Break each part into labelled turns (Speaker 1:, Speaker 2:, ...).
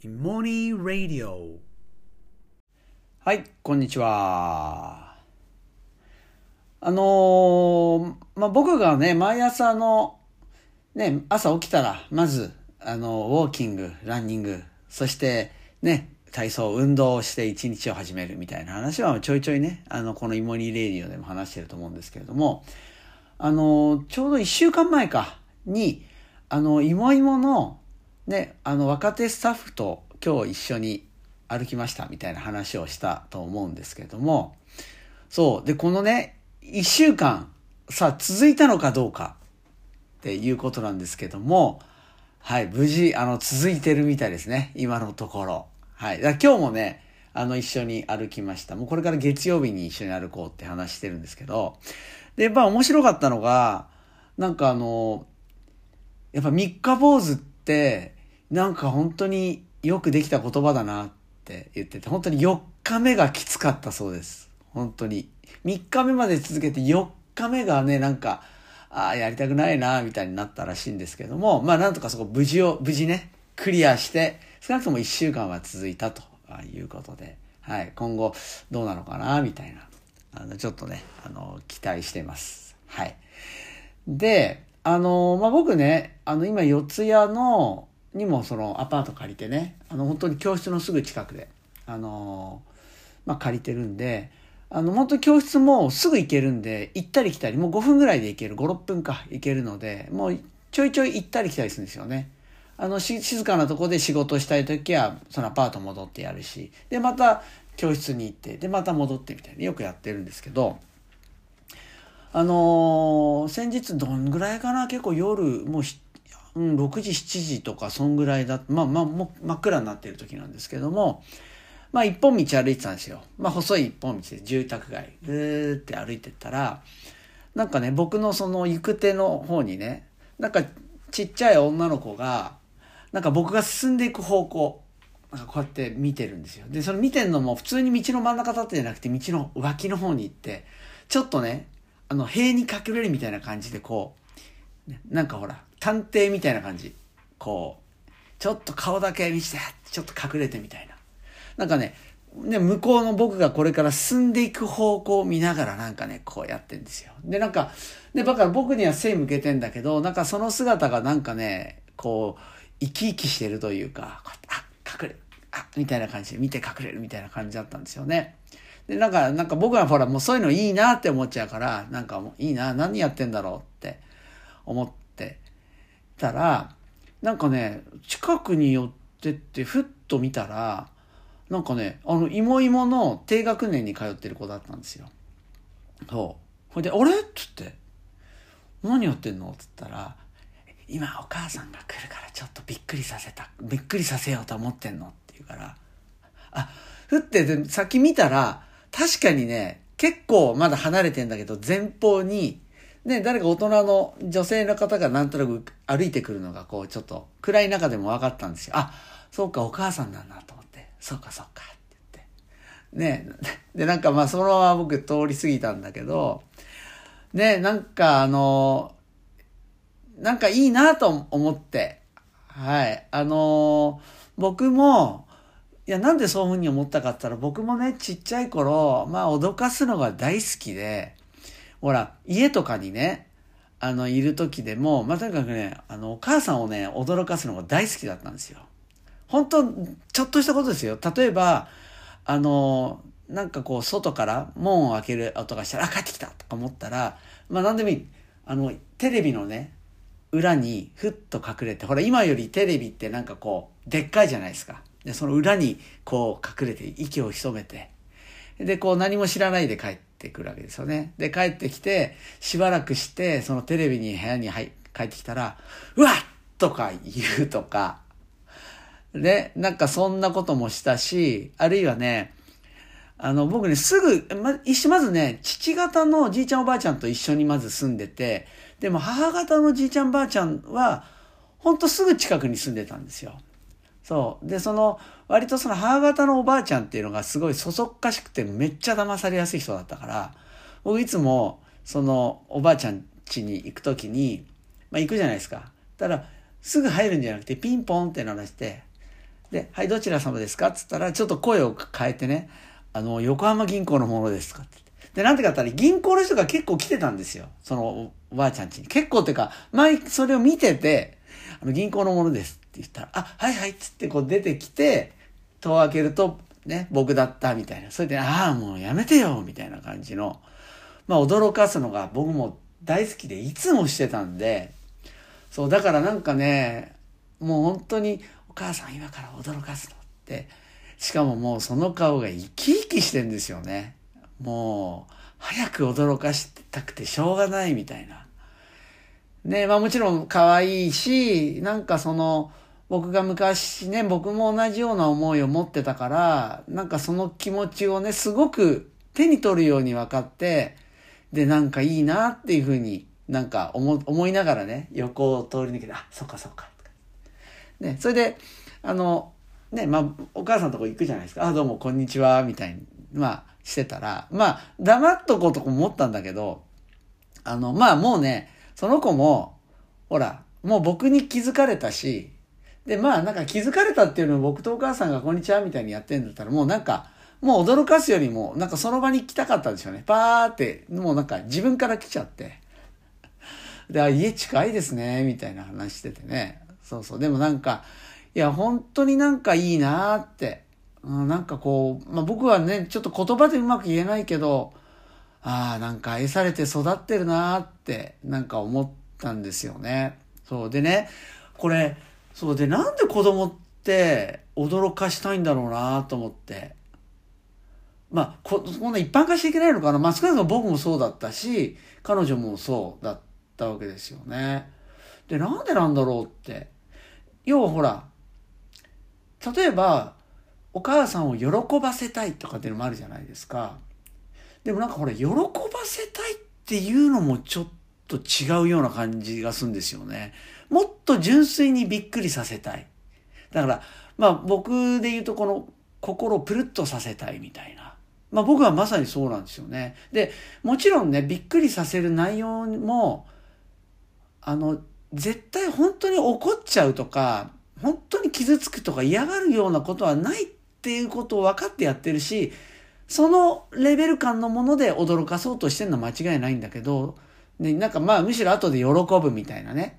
Speaker 1: イモニーラディオはい、こんにちは。あのーまあ、僕がね、毎朝の、ね、朝起きたら、まず、あの、ウォーキング、ランニング、そして、ね、体操、運動をして一日を始めるみたいな話はちょいちょいね、あの、このイモニーレディオでも話してると思うんですけれども、あの、ちょうど一週間前かに、あの、いもいもの、ね、あの、若手スタッフと今日一緒に歩きましたみたいな話をしたと思うんですけれども、そう。で、このね、一週間、さあ、続いたのかどうかっていうことなんですけども、はい、無事、あの、続いてるみたいですね。今のところ。はい。だ今日もね、あの、一緒に歩きました。もうこれから月曜日に一緒に歩こうって話してるんですけど、で、やっぱ面白かったのが、なんかあの、やっぱ三日坊主って、なんか本当によくできた言葉だなって言ってて、本当に4日目がきつかったそうです。本当に。3日目まで続けて4日目がね、なんか、ああ、やりたくないな、みたいになったらしいんですけども、まあなんとかそこ無事を、無事ね、クリアして、少なくとも1週間は続いたということで、はい、今後どうなのかな、みたいな、あの、ちょっとね、あの、期待してます。はい。で、あの、まあ、僕ね、あの、今、四谷の、にもそのアパート借りてね、あの、本当に教室のすぐ近くで、あの、まあ、借りてるんで、あの、本当教室もすぐ行けるんで、行ったり来たり、もう5分ぐらいで行ける、5、6分か行けるので、もうちょいちょい行ったり来たりするんですよね。あの、静かなとこで仕事したい時は、そのアパート戻ってやるし、で、また教室に行って、で、また戻ってみたいな、よくやってるんですけど、あのー先日どんぐらいかな結構夜もう、うん、6時7時とかそんぐらいだまあまあもう真っ暗になっている時なんですけどもまあ一本道歩いてたんですよ。まあ細い一本道で住宅街ぐーって歩いてったらなんかね僕のその行く手の方にねなんかちっちゃい女の子がなんか僕が進んでいく方向なんかこうやって見てるんですよ。でその見てんのも普通に道の真ん中立ってじゃなくて道の脇の方に行ってちょっとねあの、塀に隠れるみたいな感じで、こう、なんかほら、探偵みたいな感じ。こう、ちょっと顔だけ見せて、ちょっと隠れてみたいな。なんかね、ね、向こうの僕がこれから進んでいく方向を見ながらなんかね、こうやってんですよ。で、なんか、で、だから僕には背向けてんだけど、なんかその姿がなんかね、こう、生き生きしてるというか、こうやってあ、隠れる。あ、みたいな感じで見て隠れるみたいな感じだったんですよね。で、なんか、なんか僕はほら、もうそういうのいいなって思っちゃうから、なんかもういいな、何やってんだろうって思ってたら、なんかね、近くに寄ってって、ふっと見たら、なんかね、あの、芋芋の低学年に通ってる子だったんですよ。そう。ほいで、あれ？っつって、何やってんの？っつったら、今お母さんが来るからちょっとびっくりさせた、びっくりさせようと思ってんの？って言うから、あ、ふってで先見たら、確かにね、結構まだ離れてんだけど、前方に、ね、誰か大人の女性の方がなんとなく歩いてくるのが、こう、ちょっと暗い中でも分かったんですよ。あ、そうか、お母さんなんだと思って、そうか、そうか、って言って。ね、で、なんかまあ、そのまま僕通り過ぎたんだけど、ね、なんかあの、なんかいいなと思って、はい。あの僕も、いや、なんでそういうふうに思ったかって言ったら、僕もね、ちっちゃい頃、まあ、脅かすのが大好きで、ほら、家とかにね、あの、いる時でも、まあ、とにかくね、あの、お母さんをね、驚かすのが大好きだったんですよ。本当ちょっとしたことですよ。例えば、あの、なんかこう、外から門を開ける音がしたら、あ、帰ってきたとか思ったら、まあ、なんでもいい。あの、テレビのね、裏にふっと隠れて、ほら、今よりテレビってなんかこう、でっかいじゃないですか。で、その裏にこう隠れて息を潜めて、で、こう何も知らないで帰ってくるわけですよね。で、帰ってきて、しばらくして、そのテレビに部屋に入帰ってきたら、うわっとか言うとか、ね、なんかそんなこともしたし、あるいはね、あの、僕ね、すぐ、ま、一緒、まずね、父方のじいちゃんおばあちゃんと一緒にまず住んでて、でも母方のじいちゃんばあちゃんは、ほんとすぐ近くに住んでたんですよ。そう。で、その、割とその母方のおばあちゃんっていうのがすごいそそっかしくてめっちゃ騙されやすい人だったから、僕いつも、その、おばあちゃん家に行くときに、まあ行くじゃないですか。たら、すぐ入るんじゃなくて、ピンポンって鳴らして、で、はい、どちら様ですか？っつったら、ちょっと声を変えてね、あの、横浜銀行のものですか？ってで、なんてかったら、銀行の人が結構来てたんですよ。その、おばあちゃんちに。結構っていうか、前、それを見てて、あの、銀行のものですって言ったら、あ、はいはいっつってこう出てきて、戸を開けると、ね、僕だったみたいな。それで、ああ、もうやめてよみたいな感じの、まあ、驚かすのが僕も大好きで、いつもしてたんで、そう、だからなんかね、もう本当に、お母さん今から驚かすのって、しかももうその顔が生き生きしてんですよね。もう、早く驚かしたくてしょうがないみたいな。ね、まあもちろん可愛いし、なんかその、僕が昔ね、僕も同じような思いを持ってたから、なんかその気持ちをね、すごく手に取るように分かって、で、なんかいいなっていうふうになんか思思いながらね、横を通り抜けて、あ、そっかそっか。ね、それで、あの、ね、まあ、お母さんのとこ行くじゃないですか。あ、どうも、こんにちは、みたいに、まあ、してたら、まあ、黙っとこうと思ったんだけど、あの、まあ、もうね、その子も、ほら、もう僕に気づかれたし、で、まあ、なんか気づかれたっていうのを僕とお母さんがこんにちはみたいにやってんだったら、もうなんか、もう驚かすよりも、なんかその場に来たかったんでしょうね。パーって、もうなんか自分から来ちゃって。で、あ、家近いですね、みたいな話しててね。そうそう。でもなんか、いや、本当になんかいいなって。うん、なんかこう、まあ、僕はね、ちょっと言葉でうまく言えないけど、ああ、なんか愛されて育ってるなって、なんか思ったんですよね。そうでね、これ、そうで、なんで子供って驚かしたいんだろうなと思って。まあ、こ、こんな一般化していけないのかな。まあ、少なくとも僕もそうだったし、彼女もそうだったわけですよね。で、なんでなんだろうって。要はほら、例えば、お母さんを喜ばせたいとかっていうのもあるじゃないですか。でもなんかほら、喜ばせたいっていうのもちょっと違うような感じがするんですよね。もっと純粋にびっくりさせたい。だから、まあ僕で言うとこの心をプルッとさせたいみたいな。まあ僕はまさにそうなんですよね。で、もちろんね、びっくりさせる内容も、あの、絶対本当に怒っちゃうとか、本当に傷つくとか嫌がるようなことはないっていうことを分かってやってるし、そのレベル感のもので驚かそうとしてるのは間違いないんだけど、ね、なんかまあむしろ後で喜ぶみたいなね、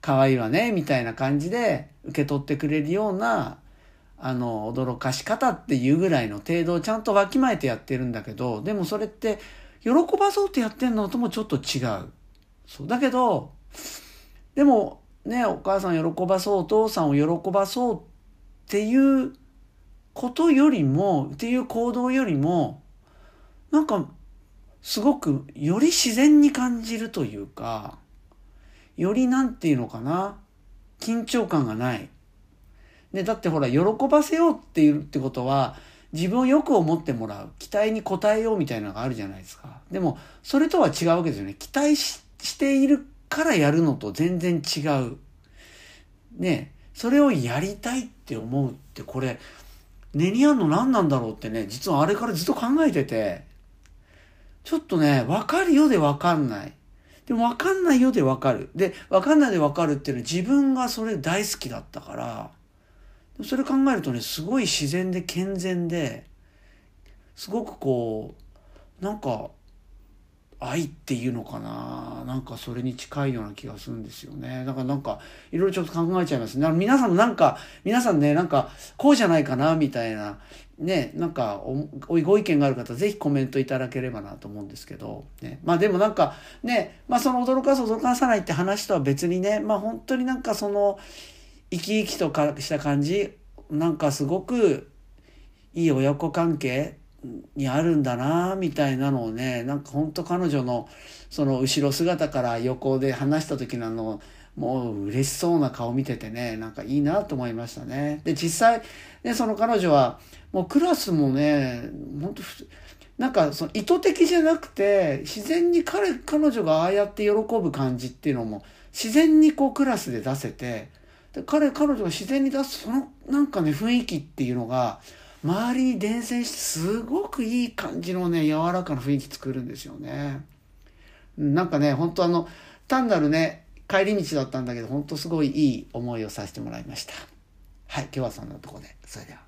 Speaker 1: 可愛いわね、みたいな感じで受け取ってくれるような、あの、驚かし方っていうぐらいの程度をちゃんとわきまえてやってるんだけど、でもそれって、喜ばそうってやってんのともちょっと違う。そう。だけど、でも、ね、お母さん喜ばそう、お父さんを喜ばそうっていうことよりも、っていう行動よりも、なんか、すごくより自然に感じるというか、よりなんていうのかな、緊張感がない。ね、だってほら、喜ばせようっていうってことは、自分をよく思ってもらう。期待に応えようみたいなのがあるじゃないですか。でも、それとは違うわけですよね。期待しているからやるのと全然違う。ね、それをやりたいって思うってこれ、根にあんの何なんだろうってね、実はあれからずっと考えてて、ちょっとね、わかるよでわかんない。でもわかんないよでわかる。で、わかんないでわかるっていうのは自分がそれ大好きだったから、それ考えるとね、すごい自然で健全で、すごくこう、なんか、愛っていうのかななんかそれに近いような気がするんですよね。だからなんか、いろいろちょっと考えちゃいますね。皆さんなんか、皆さんね、なんか、こうじゃないかなみたいな、ね、なんかお、ご意見がある方、ぜひコメントいただければなと思うんですけど、ね。まあでもなんか、ね、まあその驚かす驚かさないって話とは別にね、まあ本当になんかその、生き生きとかした感じ、なんかすごくいい親子関係にあるんだなみたいなのをねなんか本当彼女のその後ろ姿から横で話した時のあのもう嬉しそうな顔見ててねなんかいいなと思いましたね。で実際ねその彼女はもうクラスもね本当なんかその意図的じゃなくて自然に彼彼女がああやって喜ぶ感じっていうのも自然にこうクラスで出せてで彼彼女が自然に出すそのなんかね雰囲気っていうのが周りに伝染してすごくいい感じのね柔らかな雰囲気作るんですよねなんかね本当あの単なるね帰り道だったんだけど本当すごいいい思いをさせてもらいましたはい、今日はそんなとこで。それでは。